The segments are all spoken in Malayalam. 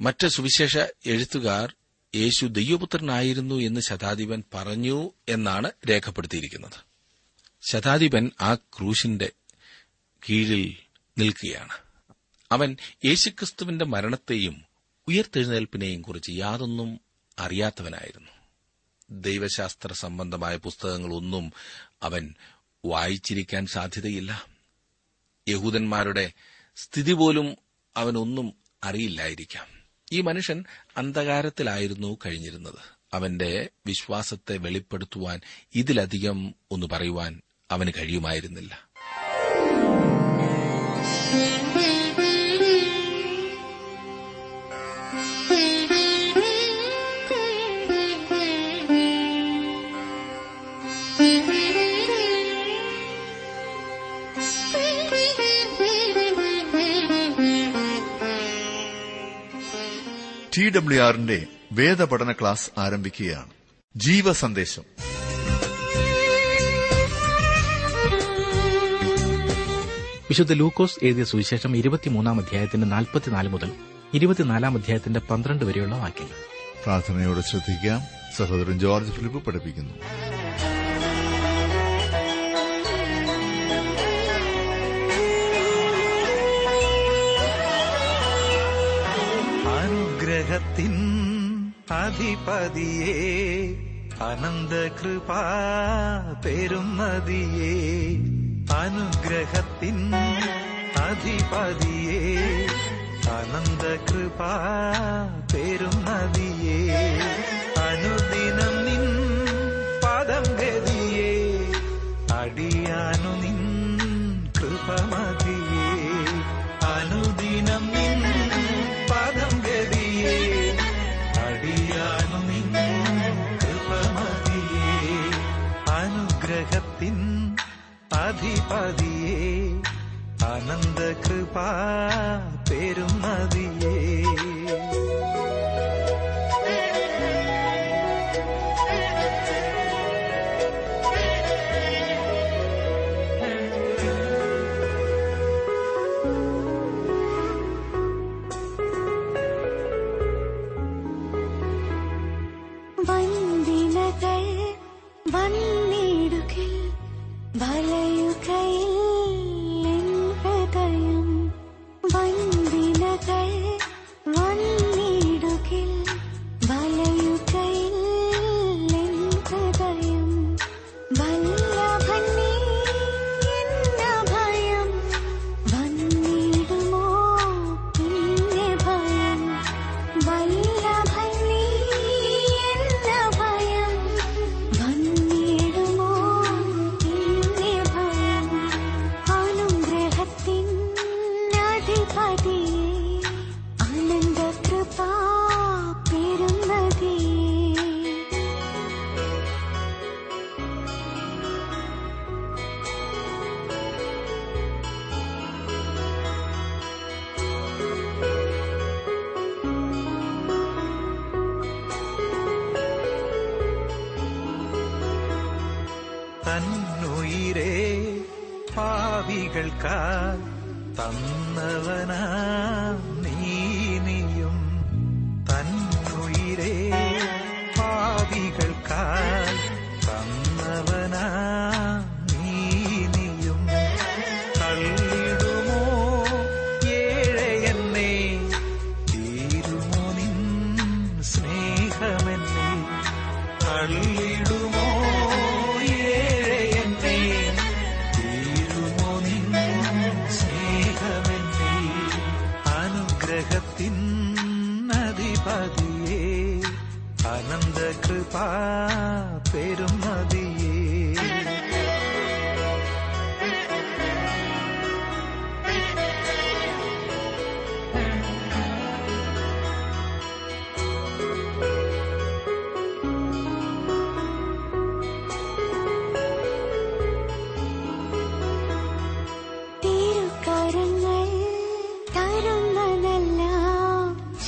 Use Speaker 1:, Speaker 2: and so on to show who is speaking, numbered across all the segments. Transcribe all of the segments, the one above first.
Speaker 1: മറ്റ് സുവിശേഷ എഴുത്തുകാർ യേശു ദൈവപുത്രനായിരുന്നു എന്ന് ശതാധിപൻ പറഞ്ഞു എന്നാണ് രേഖപ്പെടുത്തിയിരിക്കുന്നത്. ശതാധിപൻ ആ ക്രൂശിന്റെ കീഴിൽ നിൽക്കുകയാണ്. അവൻ യേശുക്രിസ്തുവിന്റെ മരണത്തെയും ഉയർത്തെഴുന്നേൽപ്പിനെയും കുറിച്ച് യാതൊന്നും അറിയാത്തവനായിരുന്നു. ദൈവശാസ്ത്ര സംബന്ധമായ പുസ്തകങ്ങളൊന്നും അവൻ വായിച്ചിരിക്കാൻ സാധ്യതയില്ല. യഹൂദന്മാരുടെ സ്ഥിതി പോലും അവനൊന്നും അറിയില്ലായിരിക്കാം. ഈ മനുഷ്യൻ അന്ധകാരത്തിലായിരുന്നു കഴിഞ്ഞിരുന്നത്. അവന്റെ വിശ്വാസത്തെ വെളിപ്പെടുത്തുവാൻ ഇതിലധികം ഒന്ന് പറയുവാൻ അവന് കഴിയുമായിരുന്നില്ല.
Speaker 2: ടി ഡബ്ല്യു ആറിന്റെ വേദപഠന ക്ലാസ് ആരംഭിക്കുകയാണ്. ജീവ സന്ദേശം
Speaker 3: വിശുദ്ധ ലൂക്കോസ് എഴുതിയ സുവിശേഷം ഇരുപത്തിമൂന്നാം അധ്യായത്തിന്റെ നാൽപ്പത്തിനാല് മുതൽ ഇരുപത്തിനാലാം അധ്യായത്തിന്റെ പന്ത്രണ്ട് വരെയുള്ള വാക്യങ്ങൾ.
Speaker 2: പ്രാർത്ഥനയോടെ ശ്രദ്ധിക്കാം. സഹോദരൻ ജോർജ് ഫിലിപ്പ് പഠിപ്പിക്കുന്നു.
Speaker 4: അനുഗ്രഹത്തിൻ അധിപതിയേ അനന്തകൃപാ പെരുമതിയേ അനുഗ്രഹത്തിൻ അധിപതിയേ അനന്തകൃപാ പെരുമതിയേ അനുദിനം നിൻ പദം ഗതിയേ അടിയാനു നിൻ അധിപതിയേ അനന്തകൃപാ പെരുമതിയേ
Speaker 5: വന്ദിനകൾ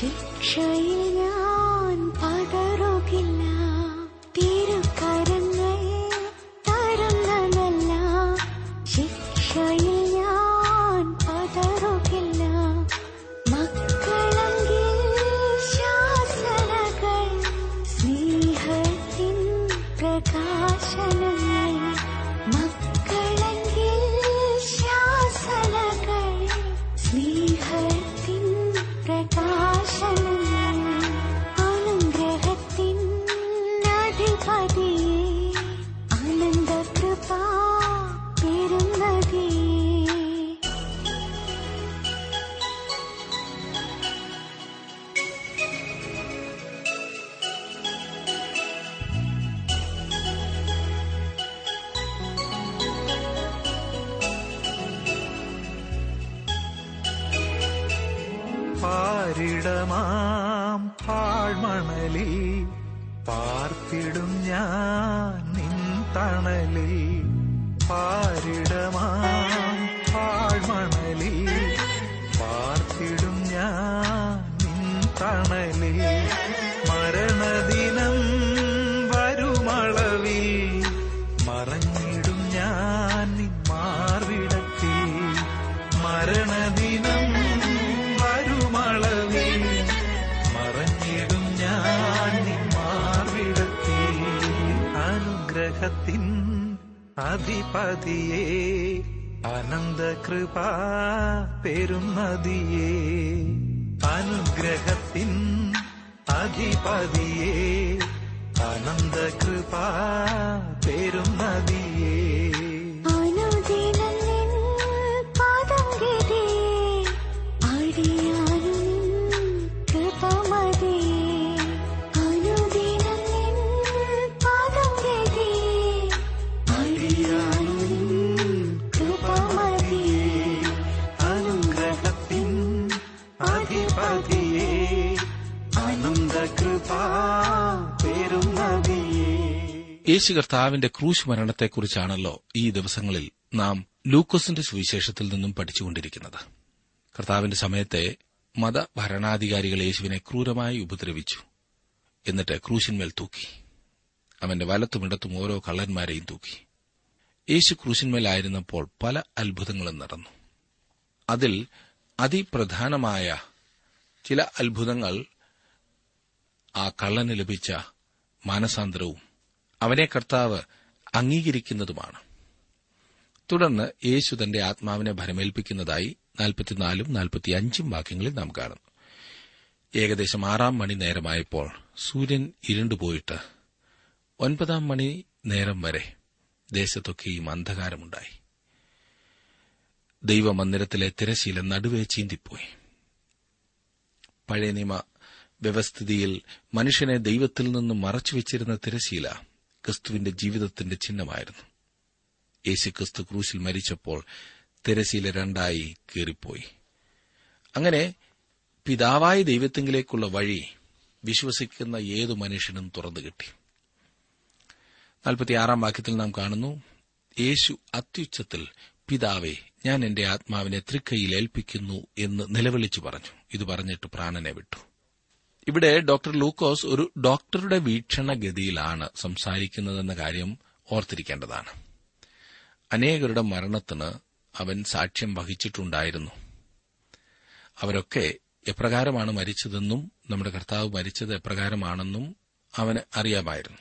Speaker 5: 汽车音。
Speaker 4: പാരിടമാം പാഴ്മണലിൽ പാർത്തിടും ഞാൻ നിൻ തണലിൽ പാരിടമാം പാഴ്മണലിൽ പാർത്തിടും ഞാൻ നിൻ തണലിൽ മരണദിനം അനുഗ്രഹത്തിൻ അധിപതിയേ അനന്തകൃപ പെരും പെരുമതിയേ അനുഗ്രഹത്തിൻ അധിപതിയേ അനന്തകൃപ പെരും
Speaker 1: യേശു കർത്താവിന്റെ ക്രൂശ് മരണത്തെക്കുറിച്ചാണല്ലോ ഈ ദിവസങ്ങളിൽ നാം ലൂക്കോസിന്റെ സുവിശേഷത്തിൽ നിന്നും പഠിച്ചുകൊണ്ടിരിക്കുന്നത്. കർത്താവിന്റെ സമയത്തെ മതഭരണാധികാരികൾ യേശുവിനെ ക്രൂരമായി ഉപദ്രവിച്ചു. എന്നിട്ട് ക്രൂശിന്മേൽ തൂക്കി. അവന്റെ വലത്തുമിടത്തും ഓരോ കള്ളന്മാരെയും തൂക്കി. യേശു ക്രൂശിന്മേലായിരുന്നപ്പോൾ പല അത്ഭുതങ്ങളും നടന്നു. അതിൽ അതിപ്രധാനമായ ചില അത്ഭുതങ്ങൾ ആ കള്ളന് ലഭിച്ച മാനസാന്തരവും അവനെ കർത്താവ് അംഗീകരിക്കുന്നതുമാണ്. തുടർന്ന് യേശു തന്റെ ആത്മാവിനെ ഭരമേൽപ്പിക്കുന്നതായി നാൽപ്പത്തിനാലും നാൽപ്പത്തിയഞ്ചും വാക്യങ്ങളിൽ നാം കാണുന്നു. ഏകദേശം ആറാം മണി നേരമായപ്പോൾ സൂര്യൻ ഇരുണ്ടുപോയിട്ട് ഒൻപതാം മണി നേരം വരെ ദേശത്തൊക്കെയും അന്ധകാരമുണ്ടായി. ദൈവമന്ദിരത്തിലെ തിരശീല നടുവേ ചീന്തിപ്പോയി. പഴയ നിയമ വ്യവസ്ഥിതിയിൽ മനുഷ്യനെ ദൈവത്തിൽ നിന്ന് മറച്ചുവെച്ചിരുന്ന തിരശീല ക്രിസ്തുവിന്റെ ജീവിതത്തിന്റെ ചിഹ്നമായിരുന്നു. യേശു ക്രിസ്തു ക്രൂശിൽ മരിച്ചപ്പോൾ തിരശീല രണ്ടായി കീറിപ്പോയി. അങ്ങനെ പിതാവായ ദൈവത്തെങ്കിലേക്കുള്ള വഴി വിശ്വസിക്കുന്ന ഏതു മനുഷ്യനും തുറന്നു കിട്ടി. നാൽപ്പത്തിയാറാം വാക്യത്തിൽ നാം കാണുന്നു യേശു അത്യുച്ചത്തിൽ പിതാവേ ഞാൻ എന്റെ ആത്മാവിനെ തൃക്കൈയിൽ ഏൽപ്പിക്കുന്നു എന്ന് നിലവിളിച്ചു പറഞ്ഞു. ഇത് പറഞ്ഞിട്ട് പ്രാണനെ വിട്ടു. ഇവിടെ ഡോക്ടർ ലൂക്കോസ് ഒരു ഡോക്ടറുടെ വീക്ഷണഗതിയിലാണ് സംസാരിക്കുന്നതെന്ന കാര്യം ഓർത്തിരിക്കേണ്ടതാണ്. അനേകരുടെ മരണത്തിന് അവൻ സാക്ഷ്യം വഹിച്ചിട്ടുണ്ടായിരുന്നു. അവരൊക്കെ എപ്രകാരമാണ് മരിച്ചതെന്നും നമ്മുടെ കർത്താവ് മരിച്ചത് എപ്രകാരമാണെന്നും അവന് അറിയാമായിരുന്നു.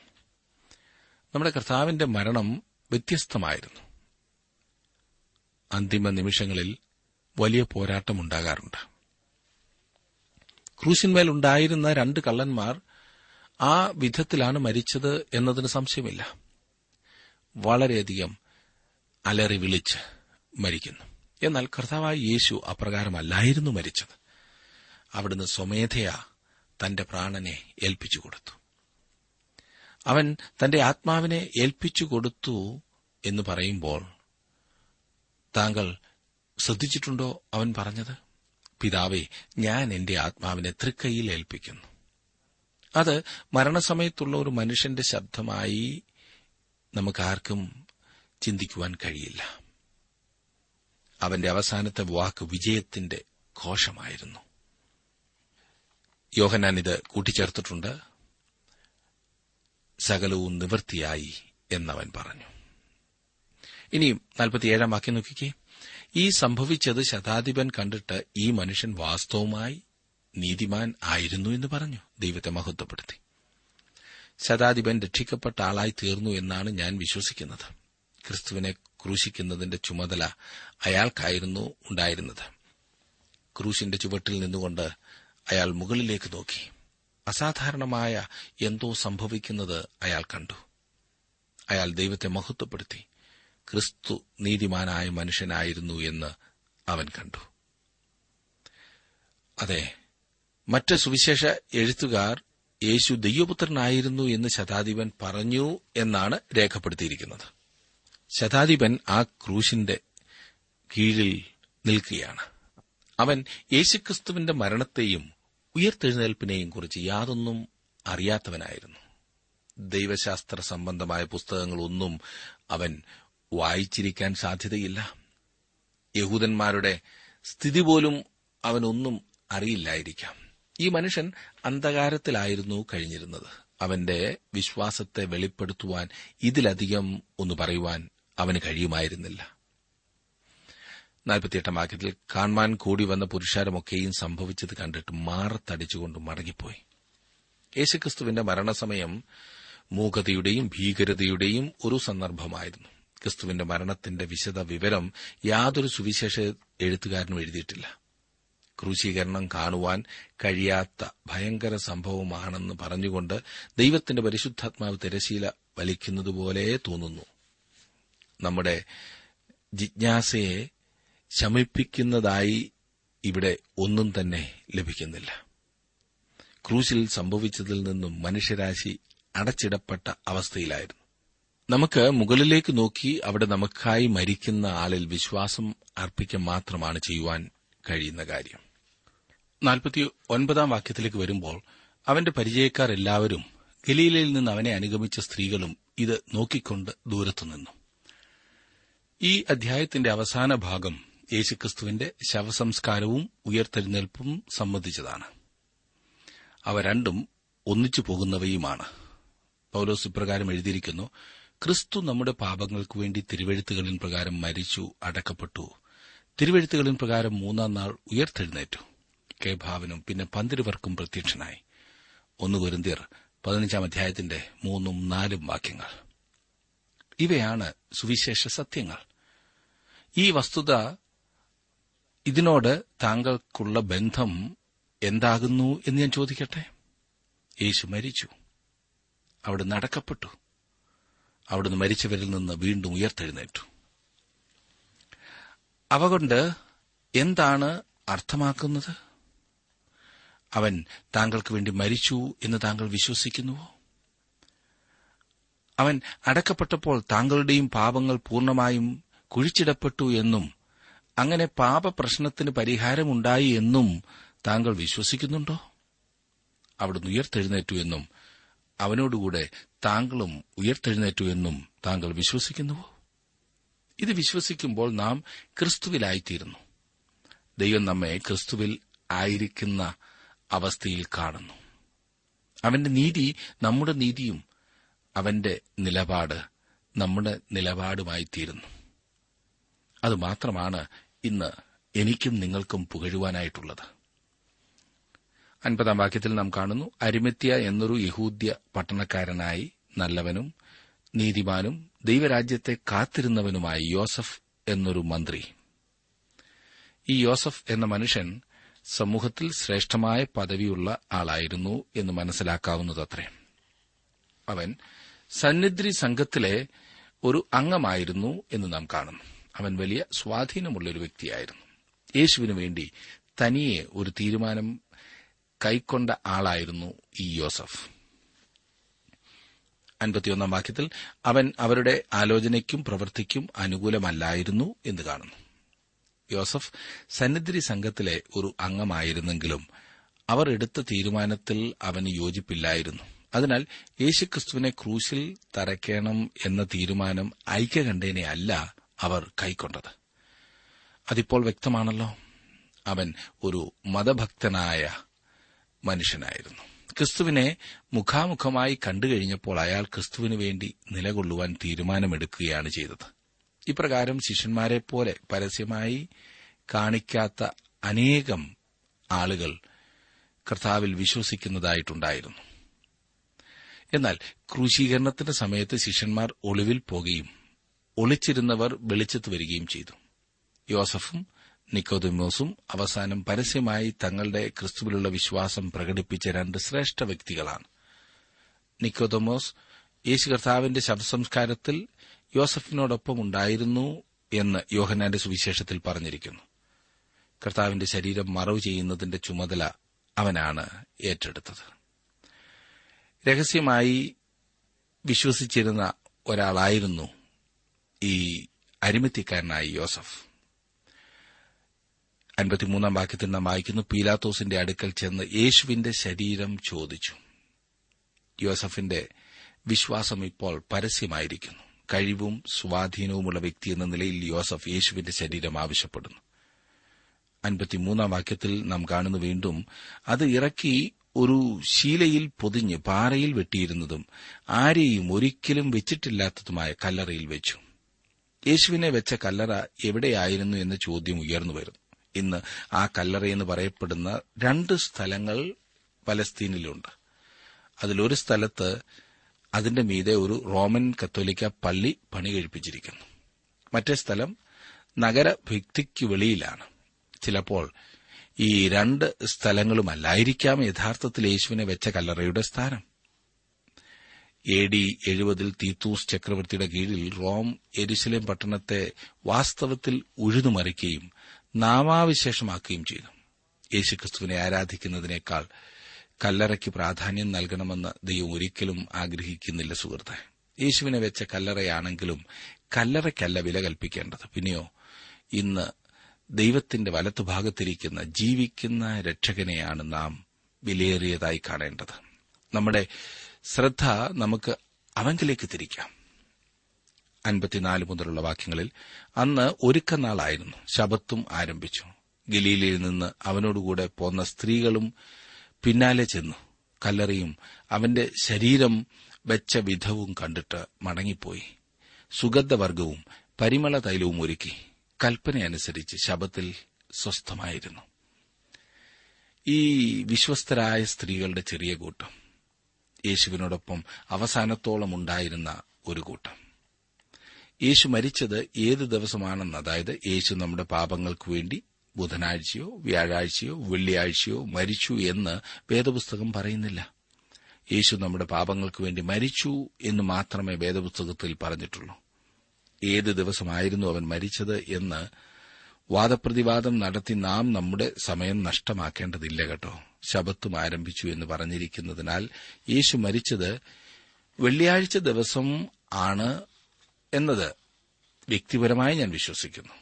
Speaker 1: നമ്മുടെ കർത്താവിന്റെ മരണം വ്യത്യസ്തമായിരുന്നു. അന്തിമ നിമിഷങ്ങളിൽ വലിയ പോരാട്ടമുണ്ടാകാറുണ്ട്. ക്രൂശിന്മേൽ ഉണ്ടായിരുന്ന രണ്ട് കള്ളന്മാർ ആ വിധത്തിലാണ് മരിച്ചത് എന്നതിന് സംശയമില്ല. വളരെയധികം അലറി വിളിച്ച് മരിക്കുന്നു. എന്നാൽ കർത്താവായ യേശു അപ്രകാരമല്ലായിരുന്നു മരിച്ചത്. അവിടുന്ന് സ്വമേധയാ തന്റെ പ്രാണനെ ഏൽപ്പിച്ചു കൊടുത്തു. അവൻ തന്റെ ആത്മാവിനെ ഏൽപ്പിച്ചു കൊടുത്തു എന്ന് പറയുമ്പോൾ താങ്കൾ ശ്രദ്ധിച്ചിട്ടുണ്ടോ അവൻ പറഞ്ഞത്? പിതാവേ ഞാൻ എന്റെ ആത്മാവിനെ തൃക്കൈയിൽ ഏൽപ്പിക്കുന്നു. അത് മരണസമയത്തുള്ള ഒരു മനുഷ്യന്റെ ശബ്ദമായി നമുക്കാർക്കും ചിന്തിക്കുവാൻ കഴിയില്ല. അവന്റെ അവസാനത്തെ വാക്ക് വിജയത്തിന്റെ ഘോഷമായിരുന്നു. യോഹനാൻ ഇത് കൂട്ടിച്ചേർത്തിട്ടുണ്ട്. സകലവും നിവൃത്തിയായി എന്നവൻ പറഞ്ഞു. ഇനിയും നാൽപ്പത്തിയേഴാം വാക്യം നോക്കിക്കേ. ഈ സംഭവിച്ചത് ശതാധിപൻ കണ്ടിട്ട് ഈ മനുഷ്യൻ വാസ്തവമായി നീതിമാൻ ആയിരുന്നു എന്ന് പറഞ്ഞു. ദൈവത്തെ മഹത്വപ്പെടുത്തി. ശതാധിപൻ രക്ഷിക്കപ്പെട്ട ആളായി തീർന്നു എന്നാണ് ഞാൻ വിശ്വസിക്കുന്നത്. ക്രിസ്തുവിനെ ക്രൂശിക്കുന്നതിന്റെ ചുമതല അയാൾക്കായിരുന്നു ഉണ്ടായിരുന്നത്. ക്രൂശിന്റെ ചുവട്ടിൽ നിന്നുകൊണ്ട് അയാൾ മുകളിലേക്ക് നോക്കി. അസാധാരണമായ എന്തോ സംഭവിക്കുന്നത് അയാൾ കണ്ടു. അയാൾ ദൈവത്തെ മഹത്വപ്പെടുത്തി. ക്രിസ്തു നീതിമാനായ മനുഷ്യനായിരുന്നു എന്ന് അവൻ കണ്ടു. അതെ മറ്റ് സുവിശേഷ എഴുത്തുകാർ യേശു ദൈവപുത്രനായിരുന്നു എന്ന് ശതാധിപൻ പറഞ്ഞു എന്നാണ് രേഖപ്പെടുത്തിയിരിക്കുന്നത്. ശതാധിപൻ ആ ക്രൂശിന്റെ കീഴിൽ നിൽക്കുകയാണ്. അവൻ യേശുക്രിസ്തുവിന്റെ മരണത്തെയും ഉയർത്തെഴുന്നേൽപ്പിനെയും കുറിച്ച് യാതൊന്നും അറിയാത്തവനായിരുന്നു. ദൈവശാസ്ത്ര സംബന്ധമായ പുസ്തകങ്ങളൊന്നും അവൻ വായിച്ചിരിക്കാൻ സാധ്യതയില്ല. യഹൂദന്മാരുടെ സ്ഥിതി പോലും അവനൊന്നും അറിയില്ലായിരിക്കാം. ഈ മനുഷ്യൻ അന്ധകാരത്തിലായിരുന്നു കഴിഞ്ഞിരുന്നത്. അവന്റെ വിശ്വാസത്തെ വെളിപ്പെടുത്തുവാൻ ഇതിലധികം ഒന്ന് പറയുവാൻ അവന് കഴിയുമായിരുന്നില്ല. വാക്യത്തിൽ കാൺമാൻ കൂടി വന്ന പുരുഷാരമൊക്കെയും സംഭവിച്ചത് കണ്ടിട്ട് മാറത്തടിച്ചുകൊണ്ട് മടങ്ങിപ്പോയി. യേശുക്രിസ്തുവിന്റെ മരണസമയം മൂകതയുടെയും ഭീകരതയുടെയും ഒരു സന്ദർഭമായിരുന്നു. ക്രിസ്തുവിന്റെ മരണത്തിന്റെ വിശദ വിവരം യാതൊരു സുവിശേഷ എഴുത്തുകാരനും എഴുതിയിട്ടില്ല. ക്രൂശീകരണം കാണുവാൻ കഴിയാത്ത ഭയങ്കര സംഭവമാണെന്ന് പറഞ്ഞുകൊണ്ട് ദൈവത്തിന്റെ പരിശുദ്ധാത്മാവ് തിരശീല വലിക്കുന്നതുപോലെ തോന്നുന്നു. നമ്മുടെ ജിജ്ഞാസയെ ശമിപ്പിക്കുന്നതായി ഇവിടെ ഒന്നും തന്നെ ലഭിക്കുന്നില്ല. ക്രൂശിൽ സംഭവിച്ചതിൽ നിന്നും മനുഷ്യരാശി അടച്ചിടപ്പെട്ട അവസ്ഥയിലായിരുന്നു. നമുക്ക് മുകളിലേക്ക് നോക്കി അവിടെ നമുക്കായി മരിക്കുന്ന ആളിൽ വിശ്വാസം അർപ്പിക്കുക മാത്രമാണ് ചെയ്യുവാൻ കഴിയുന്ന കാര്യം. നാൽപ്പത്തി ഒൻപതാം വാക്യത്തിലേക്ക് വരുമ്പോൾ അവന്റെ പരിചയക്കാർ എല്ലാവരും ഗലീലയിൽ നിന്ന് അവനെ അനുഗമിച്ച സ്ത്രീകളും ഇത് നോക്കിക്കൊണ്ട് ദൂരത്തുനിന്നു ഈ അധ്യായത്തിന്റെ അവസാന ഭാഗം യേശുക്രിസ്തുവിന്റെ ശവസംസ്കാരവും ഉയർത്തെഴുന്നേൽപ്പും സംബന്ധിച്ചതാണ്. അവ രണ്ടും ഒന്നിച്ചു പോകുന്നവയുമാണ്. പൌലോസ് ഇപ്രകാരം എഴുതിയിരിക്കുന്നു ക്രിസ്തു നമ്മുടെ പാപങ്ങൾക്കു വേണ്ടി തിരുവഴുത്തുകളിൻ പ്രകാരം മരിച്ചു അടക്കപ്പെട്ടു. തിരുവഴുത്തുകളിൻ പ്രകാരം മൂന്നാം നാൾ ഉയർത്തെഴുന്നേറ്റു. കെ ഭാവനും പിന്നെ പന്തിരുവർക്കും പ്രത്യക്ഷനായി. ഒന്ന് കുരുന്തിയർ പതിനഞ്ചാം അധ്യായത്തിന്റെ മൂന്നും നാലും വാക്യങ്ങൾ. ഇവയാണ് സുവിശേഷ സത്യങ്ങൾ. ഈ വസ്തുത ഇതിനോട് താങ്കൾക്കുള്ള ബന്ധം എന്താകുന്നു എന്ന് ഞാൻ ചോദിക്കട്ടെ? യേശു മരിച്ചു. അവിടെ നടക്കപ്പെട്ടു. അവിടുന്ന് മരിച്ചവരിൽ നിന്ന് വീണ്ടും ഉയർത്തെഴുന്നേറ്റു. അവ കൊണ്ട് എന്താണ് അർത്ഥമാക്കുന്നത്? അവൻ താങ്കൾക്ക് വേണ്ടി മരിച്ചു എന്ന് താങ്കൾ വിശ്വസിക്കുന്നുവോ? അവൻ അടക്കപ്പെട്ടപ്പോൾ താങ്കളുടെയും പാപങ്ങൾ പൂർണമായും കുഴിച്ചിടപ്പെട്ടു എന്നും അങ്ങനെ പാപപ്രശ്നത്തിന് പരിഹാരമുണ്ടായി എന്നും താങ്കൾ വിശ്വസിക്കുന്നുണ്ടോ? അവിടുന്ന് ഉയർത്തെഴുന്നേറ്റു എന്നും അവനോടുകൂടെ താങ്കളും ഉയർത്തെഴുന്നേറ്റു എന്നും താങ്കൾ വിശ്വസിക്കുന്നുവോ? ഇത് വിശ്വസിക്കുമ്പോൾ നാം ക്രിസ്തുവിലായിത്തീരുന്നു. ദൈവം നമ്മെ ക്രിസ്തുവിൽ ആയിരിക്കുന്ന അവസ്ഥയിൽ കാണുന്നു. അവന്റെ നീതി നമ്മുടെ നീതിയും അവന്റെ നിലപാട് നമ്മുടെ നിലപാടുമായി നിലപാടുമായിത്തീരുന്നു. അതുമാത്രമാണ് ഇന്ന് എനിക്കും നിങ്ങൾക്കും പുകഴുവാനായിട്ടുള്ളത്. അൻപതാം വാക്യത്തിൽ നാം കാണുന്നു അരിമത്യ എന്നൊരു യഹൂദ്യ പട്ടണക്കാരനായി നല്ലവനും നീതിമാനും ദൈവരാജ്യത്തെ കാത്തിരുന്നവനുമായ യോസഫ് എന്നൊരു മന്ത്രി. ഈ യോസഫ് എന്ന മനുഷ്യൻ സമൂഹത്തിൽ ശ്രേഷ്ഠമായ പദവിയുള്ള ആളായിരുന്നു എന്ന് മനസ്സിലാക്കാവുന്നതത്രേ. അവൻ സന്നിധി സംഘത്തിലെ ഒരു അംഗമായിരുന്നു എന്ന് നാം കാണുന്നു. അവൻ വലിയ സ്വാധീനമുള്ള ഒരു വ്യക്തിയായിരുന്നു. യേശുവിനു വേണ്ടി തനിയെ ഒരു തീരുമാനം കൈക്കൊണ്ട ആളായിരുന്നു ഈ യോസഫ്. അൻപത്തിയൊന്നാം വാക്യത്തിൽ അവൻ അവരുടെ ആലോചനയ്ക്കും പ്രവൃത്തിക്കും അനുകൂലമല്ലായിരുന്നു എന്ന് കാണുന്നു. യോസഫ് സന്നിധി സംഘത്തിലെ ഒരു അംഗമായിരുന്നെങ്കിലും അവർ എടുത്ത തീരുമാനത്തിൽ അവന് യോജിപ്പില്ലായിരുന്നു. അതിനാൽ യേശുക്രിസ്തുവിനെ ക്രൂശിൽ തറയ്ക്കണം എന്ന തീരുമാനം ഐക്യകണ്ഠേനെ അല്ല അവർ കൈക്കൊണ്ടത്. അതിപ്പോൾ വ്യക്തമാണല്ലോ. അവൻ ഒരു മതഭക്തനായ മനുഷ്യനായിരുന്നു. ക്രിസ്തുവിനെ മുഖാമുഖമായി കണ്ടുകഴിഞ്ഞപ്പോൾ അയാൾ ക്രിസ്തുവിനു വേണ്ടി നിലകൊള്ളുവാൻ തീരുമാനമെടുക്കുകയാണ് ചെയ്തത്. ഇപ്രകാരം ശിഷ്യന്മാരെ പോലെ പരസ്യമായി കാണിക്കാത്ത അനേകം ആളുകൾ കർത്താവിൽ വിശ്വസിക്കുന്നതായിട്ടുണ്ടായിരുന്നു. എന്നാൽ ക്രൂശീകരണത്തിന്റെ സമയത്ത് ശിഷ്യന്മാർ ഒളിവിൽ പോകുകയും ഒളിച്ചിരുന്നവർ വെളിച്ചത്ത് വരികയും ചെയ്തു. യോസഫും നിക്കോദമോസും അവസാനം പരസ്യമായി തങ്ങളുടെ ക്രിസ്തുവിലുള്ള വിശ്വാസം പ്രകടിപ്പിച്ച രണ്ട് ശ്രേഷ്ഠ വ്യക്തികളാണ്. നിക്കോദമോസ് യേശു കർത്താവിന്റെ ശവസംസ്കാരത്തിൽ യോസഫിനോടൊപ്പം ഉണ്ടായിരുന്നു എന്ന് യോഹനാന്റെ സുവിശേഷത്തിൽ പറഞ്ഞിരിക്കുന്നു. കർത്താവിന്റെ ശരീരം മറവ് ചെയ്യുന്നതിന്റെ ചുമതല അവനാണ് ഏറ്റെടുത്തത്. രഹസ്യമായി വിശ്വസിച്ചിരുന്ന ഒരാളായിരുന്നു ഈ അരിമത്തിക്കാരനായി യോസഫ്. അൻപത്തിമൂന്നാം വാക്യത്തിൽ നാം വായിക്കുന്നു പീലാത്തോസിന്റെ അടുക്കൽ ചെന്ന് യേശുവിന്റെ ശരീരം ചോദിച്ചു. യോസഫിന്റെ വിശ്വാസം ഇപ്പോൾ പരസ്യമായിരിക്കുന്നു. കഴിവും സ്വാധീനവുമുള്ള വ്യക്തി എന്ന നിലയിൽ യോസഫ് യേശുവിന്റെ ശരീരം ആവശ്യപ്പെടുന്നു. അൻപത്തിമൂന്നാം വാക്യത്തിൽ നാം കാണുന്നു വീണ്ടും അത് ഇറക്കി ഒരു ശീലയിൽ പൊതിഞ്ഞ് പാറയിൽ വെട്ടിയിരുന്നതും ആരെയും ഒരിക്കലും വെച്ചിട്ടില്ലാത്തതുമായ കല്ലറയിൽ വെച്ചു. യേശുവിനെ വെച്ച കല്ലറ എവിടെയായിരുന്നു എന്ന ചോദ്യം ഉയർന്നു വരുന്നു. ഇന്ന് ആ കല്ലറയെന്ന് പറയപ്പെടുന്ന രണ്ട് സ്ഥലങ്ങൾ പലസ്തീനിലുണ്ട്. അതിലൊരു സ്ഥലത്ത് അതിന്റെ മീതെ ഒരു റോമൻ കത്തോലിക്ക പള്ളി പണി കഴിപ്പിച്ചിരിക്കുന്നു. മറ്റേ സ്ഥലം നഗര ഭിക്തിക്ക് വെളിയിലാണ്. ചിലപ്പോൾ ഈ രണ്ട് സ്ഥലങ്ങളുമല്ലായിരിക്കാം യഥാർത്ഥത്തിൽ യേശുവിനെ വെച്ച കല്ലറയുടെ സ്ഥാനം. എ ഡി എഴുപതിൽ തീത്തൂസ് ചക്രവർത്തിയുടെ കീഴിൽ റോം എരുസലേം പട്ടണത്തെ വാസ്തവത്തിൽ ഉഴുതുമറിക്കുകയും നാമാവിശേഷമാക്കുകയും ചെയ്തു. യേശുക്രിസ്തുവിനെ ആരാധിക്കുന്നതിനേക്കാൾ കല്ലറയ്ക്ക് പ്രാധാന്യം നൽകണമെന്ന് ദൈവം ഒരിക്കലും ആഗ്രഹിക്കുന്നില്ല സുഹൃത്തെ. യേശുവിനെ വെച്ച കല്ലറയാണെങ്കിലും കല്ലറയ്ക്കല്ല വില കൽപ്പിക്കേണ്ടത്. പിന്നെയോ ഇന്ന് ദൈവത്തിന്റെ വലത്തുഭാഗത്തിരിക്കുന്ന ജീവിക്കുന്ന രക്ഷകനെയാണ് നാം വിലയേറിയതായി കാണേണ്ടത്. നമ്മുടെ ശ്രദ്ധ നമുക്ക് അവങ്കിലേക്ക് തിരിക്കാം. അൻപത്തിനാല് മുതലുള്ള വാക്യങ്ങളിൽ അന്ന് ഒരുക്കനാളായിരുന്നു. ശബത്തും ആരംഭിച്ചു. ഗലീലയിൽ നിന്ന് അവനോടുകൂടെ പോന്ന സ്ത്രീകളും പിന്നാലെ ചെന്നു. കല്ലറിയും അവന്റെ ശരീരം വെച്ച വിധവും കണ്ടിട്ട് മടങ്ങിപ്പോയി. സുഗന്ധവർഗവും പരിമള തൈലവും ഒരുക്കി. കൽപ്പനയനുസരിച്ച് ശബത്തിൽ സ്വസ്ഥമായിരുന്നു. ഈ വിശ്വസ്തരായ സ്ത്രീകളുടെ ചെറിയ കൂട്ടം. യേശുവിനോടൊപ്പം അവസാനത്തോളം ഉണ്ടായിരുന്ന ഒരു കൂട്ടം. യേശു മരിച്ചത് ഏത് ദിവസമാണെന്ന് അതായത് യേശു നമ്മുടെ പാപങ്ങൾക്ക് വേണ്ടി ബുധനാഴ്ചയോ വ്യാഴാഴ്ചയോ വെള്ളിയാഴ്ചയോ മരിച്ചു എന്ന് വേദപുസ്തകം പറയുന്നില്ല. യേശു നമ്മുടെ പാപങ്ങൾക്ക് വേണ്ടി മരിച്ചു എന്ന് മാത്രമേ വേദപുസ്തകത്തിൽ പറഞ്ഞിട്ടുള്ളൂ. ഏത് ദിവസമായിരുന്നു അവൻ മരിച്ചത് എന്ന് വാദപ്രതിവാദം നടത്തി നാം നമ്മുടെ സമയം നഷ്ടമാക്കേണ്ടതില്ല കേട്ടോ. ശബത്തും ആരംഭിച്ചു എന്ന് പറഞ്ഞിരിക്കുന്നതിനാൽ യേശു മരിച്ചത് വെള്ളിയാഴ്ച ദിവസം ആണ് എന്നത് വ്യക്തിപരമായി ഞാൻ വിശ്വസിക്കുന്നു.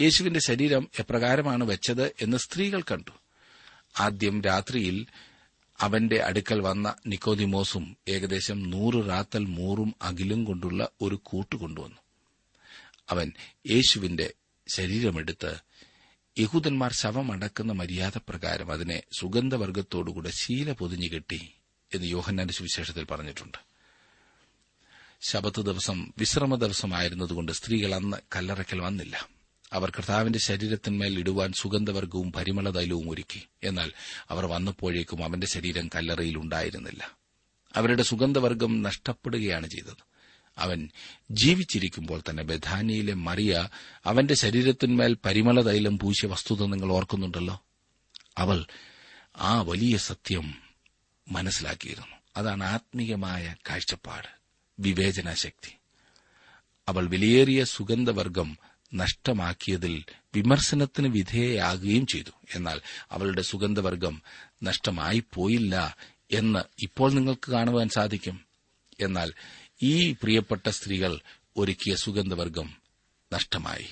Speaker 1: യേശുവിന്റെ ശരീരം എപ്രകാരമാണ് വെച്ചത് എന്ന് സ്ത്രീകൾ കണ്ടു. ആദ്യം രാത്രിയിൽ അവന്റെ അടുക്കൽ വന്ന നിക്കോദിമോസും ഏകദേശം നൂറ് റാത്തൽ മൂറും അകിലും കൊണ്ടുള്ള ഒരു കൂട്ട് കൊണ്ടുവന്നു. അവൻ യേശുവിന്റെ ശരീരമെടുത്ത് യഹൂദന്മാർ ശവമടക്കുന്ന മര്യാദ പ്രകാരം അതിനെ സുഗന്ധവർഗത്തോടുകൂടെ ശീല പൊതിഞ്ഞു കെട്ടി എന്ന് യോഹന്നാന്റെ സുവിശേഷത്തിൽ പറഞ്ഞിട്ടുണ്ട്. ശബത്ത് ദിവസം വിശ്രമ ദിവസമായിരുന്നതുകൊണ്ട് സ്ത്രീകൾ അന്ന് കല്ലറയ്ക്കൽ വന്നില്ല. അവർ കർത്താവിന്റെ ശരീരത്തിന്മേൽ ഇടുവാൻ സുഗന്ധവർഗവും പരിമള തൈലവും ഒരുക്കി. എന്നാൽ അവർ വന്നപ്പോഴേക്കും അവന്റെ ശരീരം കല്ലറയിൽ ഉണ്ടായിരുന്നില്ല. അവരുടെ സുഗന്ധവർഗം നഷ്ടപ്പെടുകയാണ് ചെയ്തത്. അവൻ ജീവിച്ചിരിക്കുമ്പോൾ തന്നെ ബഥാനിയിലെ മറിയ അവന്റെ ശരീരത്തിന്മേൽ പരിമള തൈലം പൂശിയ വസ്തുത നിങ്ങൾ ഓർക്കുന്നുണ്ടല്ലോ? അവൾ ആ വലിയ സത്യം മനസ്സിലാക്കിയിരുന്നു. അതാണ് ആത്മീയമായ കാഴ്ചപ്പാട്. വിവേചനാശക്തി. അവൾ വിലയേറിയ സുഗന്ധവർഗം നഷ്ടമാക്കിയതിൽ വിമർശനത്തിന് വിധേയയാകുകയും ചെയ്തു. എന്നാൽ അവളുടെ സുഗന്ധവർഗം നഷ്ടമായി പോയില്ല എന്ന് ഇപ്പോൾ നിങ്ങൾക്ക് കാണുവാൻ സാധിക്കും. എന്നാൽ ഈ പ്രിയപ്പെട്ട സ്ത്രീകൾ ഒരുക്കിയ സുഗന്ധവർഗം നഷ്ടമായി.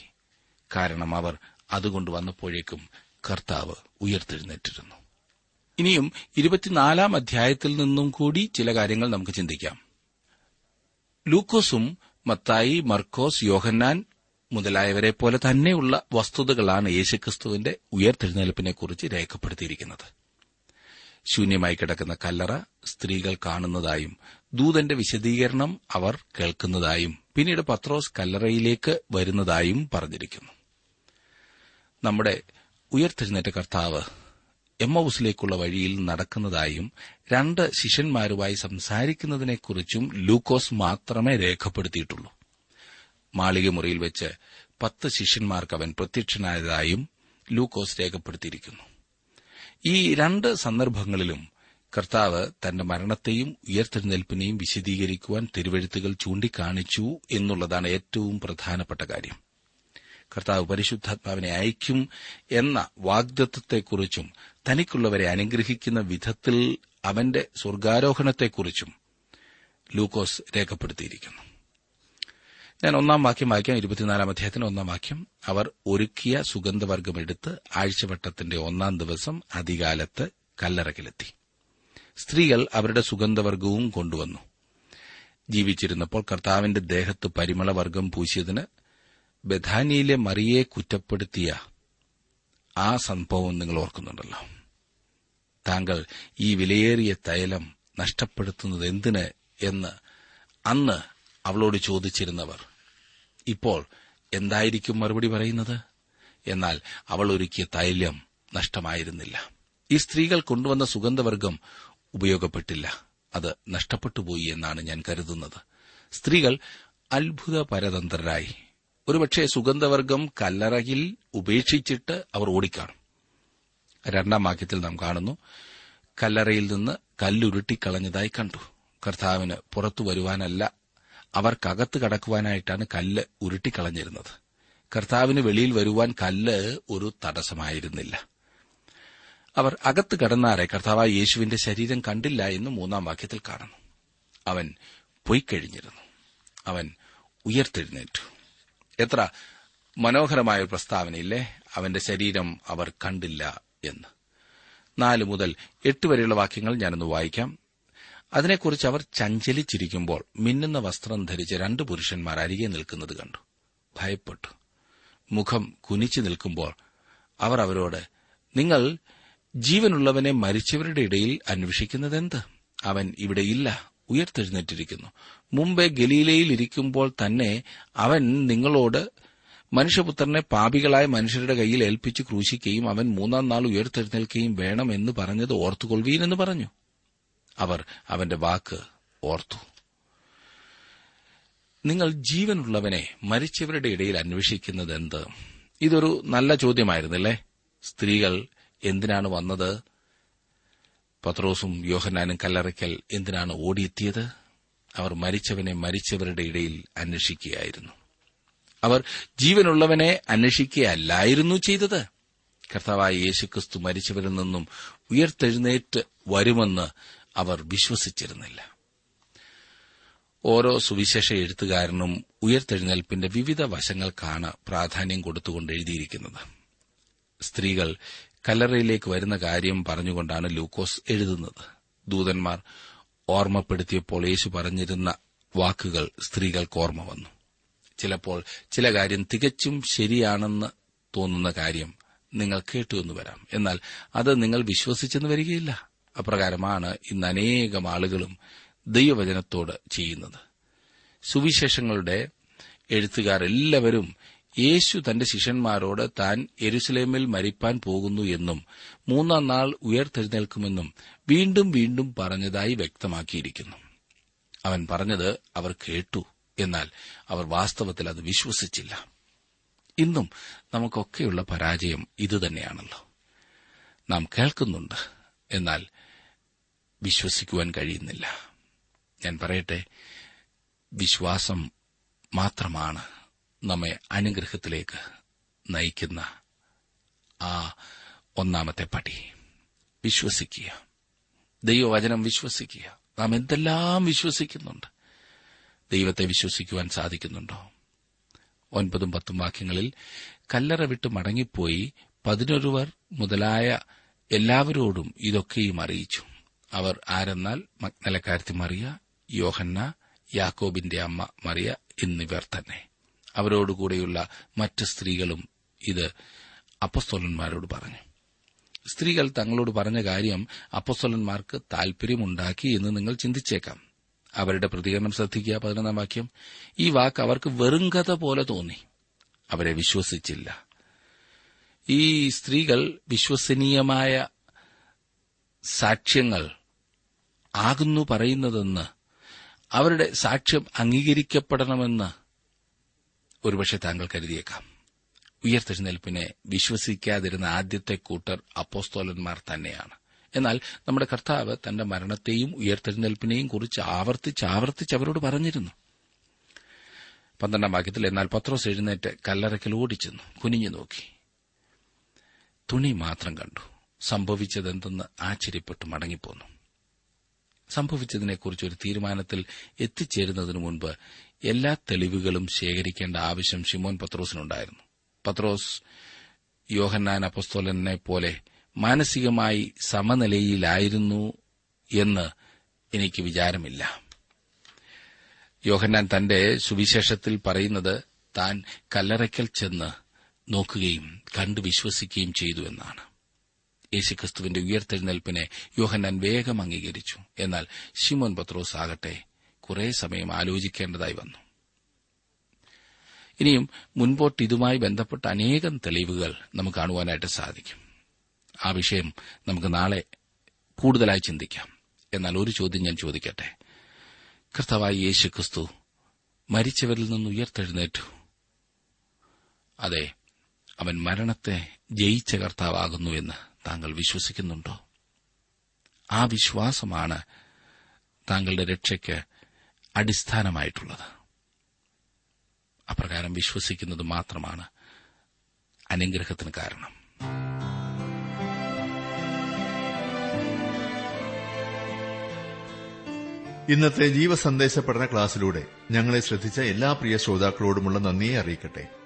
Speaker 1: കാരണം അവർ അതുകൊണ്ട് വന്നപ്പോഴേക്കും കർത്താവ് ഉയർത്തെഴുന്നേറ്റിരുന്നു. ഇനിയും ഇരുപത്തിനാലാം അധ്യായത്തിൽ നിന്നും കൂടി ചില കാര്യങ്ങൾ നമുക്ക് ചിന്തിക്കാം. ലൂക്കോസും മത്തായി മർക്കോസ് യോഹന്നാൻ മുതലായവരെ പോലെ തന്നെയുള്ള വസ്തുതകളാണ് യേശുക്രിസ്തുവിന്റെ ഉയർത്തെഴുന്നേൽപ്പിനെക്കുറിച്ച് രേഖപ്പെടുത്തിയിരിക്കുന്നത്. ശൂന്യമായി കിടക്കുന്ന കല്ലറ സ്ത്രീകൾ കാണുന്നതായും ദൂതന്റെ വിശദീകരണം അവർ കേൾക്കുന്നതായും പിന്നീട് പത്രോസ് കല്ലറയിലേക്ക് വരുന്നതായും പറഞ്ഞിരിക്കുന്നു. നമ്മുടെ ഉയർത്തെഴുന്നേറ്റ കർത്താവ് എമ്മൌസിലേക്കുള്ള വഴിയിൽ നടക്കുന്നതായും രണ്ട് ശിഷ്യന്മാരുമായി സംസാരിക്കുന്നതിനെക്കുറിച്ചും ലൂക്കോസ് മാത്രമേ രേഖപ്പെടുത്തിയിട്ടുള്ളൂ. മാളികമുറിയിൽ വെച്ച് പത്ത് ശിഷ്യന്മാർക്ക് അവൻ പ്രത്യക്ഷനായതായും ലൂക്കോസ് രേഖപ്പെടുത്തിയിരിക്കുന്നു. ഈ രണ്ട് സന്ദർഭങ്ങളിലും കർത്താവ് തന്റെ മരണത്തെയും ഉയർത്തെഴുന്നേൽപ്പിനെയും വിശദീകരിക്കുവാൻ തിരുവഴുത്തുകൾ ചൂണ്ടിക്കാണിച്ചു എന്നുള്ളതാണ് ഏറ്റവും പ്രധാനപ്പെട്ട കാര്യം. കർത്താവ് പരിശുദ്ധാത്മാവിനെ അയക്കും എന്ന വാഗ്ദത്വത്തെക്കുറിച്ചും തനിക്കുള്ളവരെ അനുഗ്രഹിക്കുന്ന വിധത്തിൽ അവന്റെ സ്വർഗാരോഹണത്തെക്കുറിച്ചും ലൂക്കോസ് രേഖപ്പെടുത്തിയിരിക്കുന്നു. ഞാൻ ഒന്നാം വാക്യം വായിക്കാം. ഇരുപത്തിനാലാം അധ്യായത്തിന് ഒന്നാം വാക്യം. അവർ ഒരുക്കിയ സുഗന്ധവർഗം എടുത്ത് ആഴ്ചവട്ടത്തിന്റെ ഒന്നാം ദിവസം അധികാലത്ത് കല്ലറകിലെത്തി. സ്ത്രീകൾ അവരുടെ സുഗന്ധവർഗവും കൊണ്ടുവന്നു. ജീവിച്ചിരുന്നപ്പോൾ കർത്താവിന്റെ ദേഹത്ത് പരിമളവർഗം പൂശിയതിന് ബഥാനിയിലെ മറിയെ കുറ്റപ്പെടുത്തിയ ആ സംഭവം നിങ്ങൾ ഓർക്കുന്നുണ്ടല്ലോ. താങ്കൾ ഈ വിലയേറിയ തൈലം നഷ്ടപ്പെടുത്തുന്നത് എന്തിന് എന്ന് അന്ന് അവളോട് ചോദിച്ചിരുന്നവർ. ഇപ്പോൾ എന്തായിരിക്കും മറുപടി പറയുന്നത്? എന്നാൽ അവൾ ഒരുക്കിയ തൈലം നഷ്ടമായിരുന്നില്ല. ഈ സ്ത്രീകൾ കൊണ്ടുവന്ന സുഗന്ധവർഗം ഉപയോഗപ്പെട്ടില്ല. അത് നഷ്ടപ്പെട്ടുപോയി എന്നാണ് ഞാൻ കരുതുന്നത്. സ്ത്രീകൾ അത്ഭുത പരതന്ത്രരായി ഒരുപക്ഷെ സുഗന്ധവർഗം കല്ലറയിൽ ഉപേക്ഷിച്ചിട്ട് അവർ ഓടിക്കാണും. രണ്ടാം വാക്യത്തിൽ നാം കാണുന്നു കല്ലറയിൽ നിന്ന് കല്ലുരുട്ടിക്കളഞ്ഞതായി കണ്ടു. കർത്താവിന് പുറത്തു വരുവാനല്ല അവർക്കകത്ത് കടക്കുവാനായിട്ടാണ് കല്ല് ഉരുട്ടിക്കളഞ്ഞിരുന്നത്. കർത്താവിന് വെളിയിൽ വരുവാൻ കല്ല് ഒരു തടസ്സമായിരുന്നില്ല. അവർ അകത്ത് കടന്നാറെ കർത്താവായ യേശുവിന്റെ ശരീരം കണ്ടില്ല എന്ന് മൂന്നാം വാക്യത്തിൽ കാണുന്നു. അവൻ പൊയ്ക്കഴിഞ്ഞിരുന്നു. അവൻ ഉയർത്തെഴുന്നേറ്റു. എത്ര മനോഹരമായ ഒരു പ്രസ്താവനയില്ലേ? അവന്റെ ശരീരം അവർ കണ്ടില്ല എന്ന്. നാല് മുതൽ എട്ട് വരെയുള്ള വാക്യങ്ങൾ ഞാനൊന്ന് വായിക്കാം. അതിനെക്കുറിച്ച് അവർ ചഞ്ചലിച്ചിരിക്കുമ്പോൾ മിന്നുന്ന വസ്ത്രം ധരിച്ച രണ്ട് പുരുഷന്മാർ അരികെ നിൽക്കുന്നത് കണ്ടു. ഭയപ്പെട്ടു. മുഖം കുനിച്ചു നിൽക്കുമ്പോൾ അവർ അവരോട് നിങ്ങൾ ജീവനുള്ളവനെ മരിച്ചവരുടെ ഇടയിൽ അന്വേഷിക്കുന്നതെന്ത്? അവൻ ഇവിടെയില്ല ഉയർത്തെഴുന്നേറ്റിരിക്കുന്നു. മുമ്പേ ഗലീലയിൽ ഇരിക്കുമ്പോൾ തന്നെ അവൻ നിങ്ങളോട് മനുഷ്യപുത്രനെ പാപികളായ മനുഷ്യരുടെ കയ്യിൽ ഏൽപ്പിച്ച് ക്രൂശിക്കുകയും അവൻ മൂന്നാം നാൾ ഉയർത്തെഴുന്നേൽക്കുകയും എന്ന് പറഞ്ഞത് ഓർത്തുകൊള്ളുവീൻ എന്ന് പറഞ്ഞു. അവർ അവന്റെ വാക്ക് ഓർത്തു. നിങ്ങൾ ജീവനുള്ളവനെ മരിച്ചവരുടെ ഇടയിൽ അന്വേഷിക്കുന്നത് എന്ത് ഇതൊരു നല്ല ചോദ്യമായിരുന്നില്ലേ? സ്ത്രീകൾ എന്തിനാണ് വന്നത്? പത്രോസും യോഹനാനും കല്ലറയ്ക്കൽ എന്തിനാണ് ഓടിയെത്തിയത്? അവർ മരിച്ചവനെ മരിച്ചവരുടെ ഇടയിൽ അന്വേഷിക്കുകയായിരുന്നു. അവർ ജീവനുള്ളവനെ അന്വേഷിക്കുകയല്ലായിരുന്നു ചെയ്തത്. കർത്താവായ യേശുക്രിസ്തു മരിച്ചവരിൽ നിന്നും ഉയർത്തെഴുന്നേറ്റ് വരുമെന്ന് അവർ വിശ്വസിച്ചിരുന്നില്ല. ഓരോ സുവിശേഷ എഴുത്തുകാരനും ഉയർത്തെഴുന്നേൽപ്പിന്റെ വിവിധ വശങ്ങൾക്കാണ് പ്രാധാന്യം കൊടുത്തുകൊണ്ട് എഴുതിയിരിക്കുന്നത്. സ്ത്രീകൾ കല്ലറയിലേക്ക് വരുന്ന കാര്യം പറഞ്ഞുകൊണ്ടാണ് ലൂക്കോസ് എഴുതുന്നത്. ദൂതന്മാർ ഓർമ്മപ്പെടുത്തിയപ്പോൾ യേശു പറഞ്ഞിരുന്ന വാക്കുകൾ സ്ത്രീകൾക്ക് ഓർമ്മ വന്നു. ചിലപ്പോൾ ചില കാര്യം തികച്ചും ശരിയാണെന്ന് തോന്നുന്ന കാര്യം നിങ്ങൾ കേട്ടു എന്ന് വരാം. എന്നാൽ അത് നിങ്ങൾ വിശ്വസിച്ചെന്ന് വരികയില്ല. അപ്രകാരമാണ് ഇന്ന് അനേകം ആളുകളും ദൈവവചനത്തോട് ചെയ്യുന്നത്. സുവിശേഷങ്ങളുടെ എഴുത്തുകാർ എല്ലാവരും യേശു തന്റെ ശിഷ്യന്മാരോട് താൻ എരുസലേമിൽ മരിപ്പാൻ പോകുന്നു എന്നും മൂന്നാം നാൾ ഉയർത്തെഴുന്നേൽക്കുമെന്നും വീണ്ടും വീണ്ടും പറഞ്ഞതായി വ്യക്തമാക്കിയിരിക്കുന്നു. അവൻ പറഞ്ഞത് അവർ കേട്ടു എന്നാൽ അവർ വാസ്തവത്തിൽ അത് വിശ്വസിച്ചില്ല. ഇന്നും നമുക്കൊക്കെയുള്ള പരാജയം ഇതുതന്നെയാണല്ലോ. നാം കേൾക്കുന്നുണ്ട് എന്നാൽ വിശ്വസിക്കുവാൻ കഴിയുന്നില്ല. ഞാൻ പറയട്ടെ വിശ്വാസം മാത്രമാണ് നമ്മെ അനുഗ്രഹത്തിലേക്ക് നയിക്കുന്ന ആ ഒന്നാമത്തെ പടി. വിശ്വസിക്കുക. ദൈവവചനം വിശ്വസിക്കുക. നാം എന്തെല്ലാം വിശ്വസിക്കുന്നുണ്ട്? ദൈവത്തെ വിശ്വസിക്കുവാൻ സാധിക്കുന്നുണ്ടോ? ഒൻപതും പത്തും വാക്യങ്ങളിൽ കല്ലറ വിട്ട് മടങ്ങിപ്പോയി പതിനൊരുവർ മുതലായ എല്ലാവരോടും ഇതൊക്കെയും അറിയിച്ചു. അവർ ആരെന്നാൽ? മഗ്നലക്കാരത്തി മറിയ യോഹന്ന യാക്കോബിന്റെ അമ്മ മറിയ എന്നിവർ തന്നെ. അവരോടുകൂടെയുള്ള മറ്റ് സ്ത്രീകളും ഇത് അപ്പസ്തോലന്മാരോട് പറഞ്ഞു. സ്ത്രീകൾ തങ്ങളോട് പറഞ്ഞ കാര്യം അപ്പസ്തോലന്മാർക്ക് താൽപര്യമുണ്ടാക്കി എന്ന് നിങ്ങൾ ചിന്തിച്ചേക്കാം. അവരുടെ പ്രതികരണം ശ്രദ്ധിക്കുക പതിനൊന്നാം വാക്യം. ഈ വാക്ക് അവർക്ക് വെറും കഥ പോലെ തോന്നി. അവരെ വിശ്വസിച്ചില്ല. ഈ സ്ത്രീകൾ വിശ്വസനീയമായ സാക്ഷ്യങ്ങൾ ആകുന്നു പറയുന്നതെന്ന് അവരുടെ സാക്ഷ്യം അംഗീകരിക്കപ്പെടണമെന്ന് ഒരുപക്ഷെ താങ്കൾ കരുതിയേക്കാം. ഉയർത്തെഴുന്നേൽപ്പിനെ വിശ്വസിക്കാതിരുന്ന ആദ്യത്തെ കൂട്ടർ അപ്പോസ്തോലന്മാർ തന്നെയാണ്. എന്നാൽ നമ്മുടെ കർത്താവ് തന്റെ മരണത്തെയും ഉയർത്തെഴുന്നേൽപ്പിനെയും കുറിച്ച് ആവർത്തിച്ച് ആവർത്തിച്ച് അവരോട് പറഞ്ഞിരുന്നു. പന്ത്രണ്ടാം വാക്യത്തിൽ എന്നാൽ പത്രോസ് എഴുന്നേറ്റ് കല്ലറയ്ക്കൽ ഓടിച്ചെന്നു കുനിഞ്ഞു നോക്കി. തുണി മാത്രം കണ്ടു. സംഭവിച്ചതെന്തെന്ന് ആശ്ചര്യപ്പെട്ടു മടങ്ങിപ്പോന്നു. സംഭവിച്ചതിനെക്കുറിച്ച് ഒരു തീരുമാനത്തിൽ എത്തിച്ചേരുന്നതിനു മുൻപ് എല്ലാ തെളിവുകളും ശേഖരിക്കേണ്ട ആവശ്യം ഷിമോൻ പത്രോസിനുണ്ടായിരുന്നു. പത്രോസ് യോഹന്നാൻ അപ്പസ്തോലനെ പോലെ മാനസികമായി സമനിലയിലായിരുന്നു എന്ന് എനിക്ക് വിചാരമില്ല. യോഹന്നാൻ തന്റെ സുവിശേഷത്തിൽ പറയുന്നത് താൻ കല്ലറയ്ക്കൽ ചെന്ന് നോക്കുകയും കണ്ടു വിശ്വസിക്കുകയും ചെയ്തു എന്നാണ്. യേശുക്രിസ്തുവിന്റെ ഉയർത്തെഴുന്നേൽപ്പിനെ യോഹന്നാൻ വേഗം അംഗീകരിച്ചു. എന്നാൽ ഷിമോൻ പത്രോസ് ആകട്ടെ കുറെ സമയം ആലോചിക്കേണ്ടതായി വന്നു. ഇനിയും മുൻപോട്ട് ഇതുമായി ബന്ധപ്പെട്ട അനേകം തെളിവുകൾ നമുക്ക് കാണുവാനായിട്ട് സാധിക്കും. ആ വിഷയം നമുക്ക് നാളെ കൂടുതലായി ചിന്തിക്കാം. എന്നാൽ ഒരു ചോദ്യം ഞാൻ ചോദിക്കട്ടെ? കർത്താവായി യേശു ക്രിസ്തു മരിച്ചവരിൽ നിന്ന് ഉയർത്തെഴുന്നേറ്റു. അതെ അവൻ മരണത്തെ ജയിച്ച കർത്താവാകുന്നു എന്ന് താങ്കൾ വിശ്വസിക്കുന്നുണ്ടോ? ആ വിശ്വാസമാണ് താങ്കളുടെ രക്ഷയ്ക്ക് അടിസ്ഥാനമായിട്ടുള്ളത്. അപ്രകാരം വിശ്വസിക്കുന്നത് മാത്രമാണ് അനുഗ്രഹത്തിന് കാരണം.
Speaker 2: ഇന്നത്തെ ജീവസന്ദേശ പഠന ക്ലാസ്സിലൂടെ ഞങ്ങളെ ശ്രദ്ധിച്ച എല്ലാ പ്രിയ ശ്രോതാക്കളോടുമുള്ള നന്ദിയെ അറിയിക്കട്ടെ.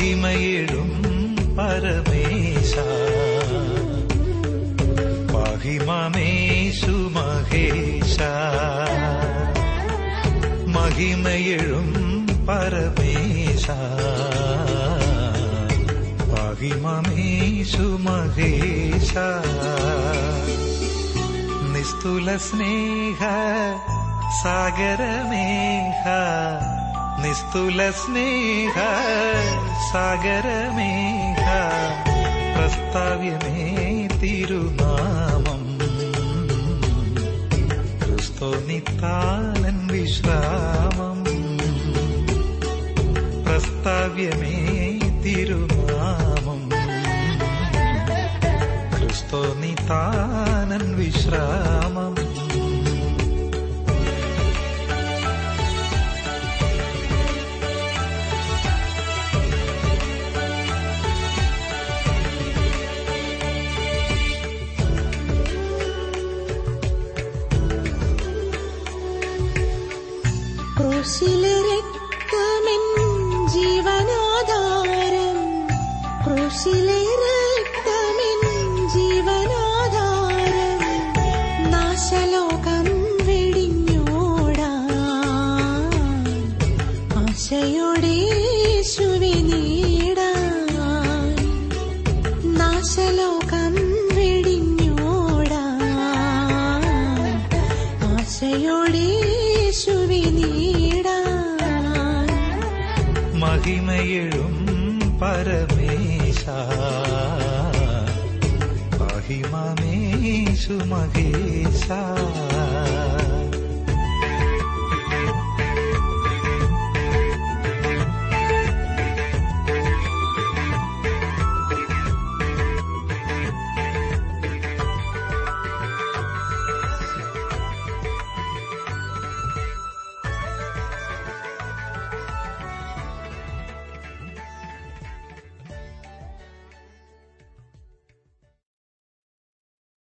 Speaker 4: மகிமையிடும் பரமேசா. மகிமமேசு மகேஷா மகிமையிடும் பரமேசா. மகிமமேஷு மகேஷா निस्तुलस्नेह सागरमेघ നിസ്തുല സ്നേഹ സാഗരമേഘ പ്രസ്താവ്യമേ തിരുനാമം. ക്രിസ്തോ നിത്താലൻ വിശ്രാമം. പ്രസ്താവ്യമേ തിരുനാമം. ക്രിസ്തോ നിത്താനൻ വിശ്രാമം.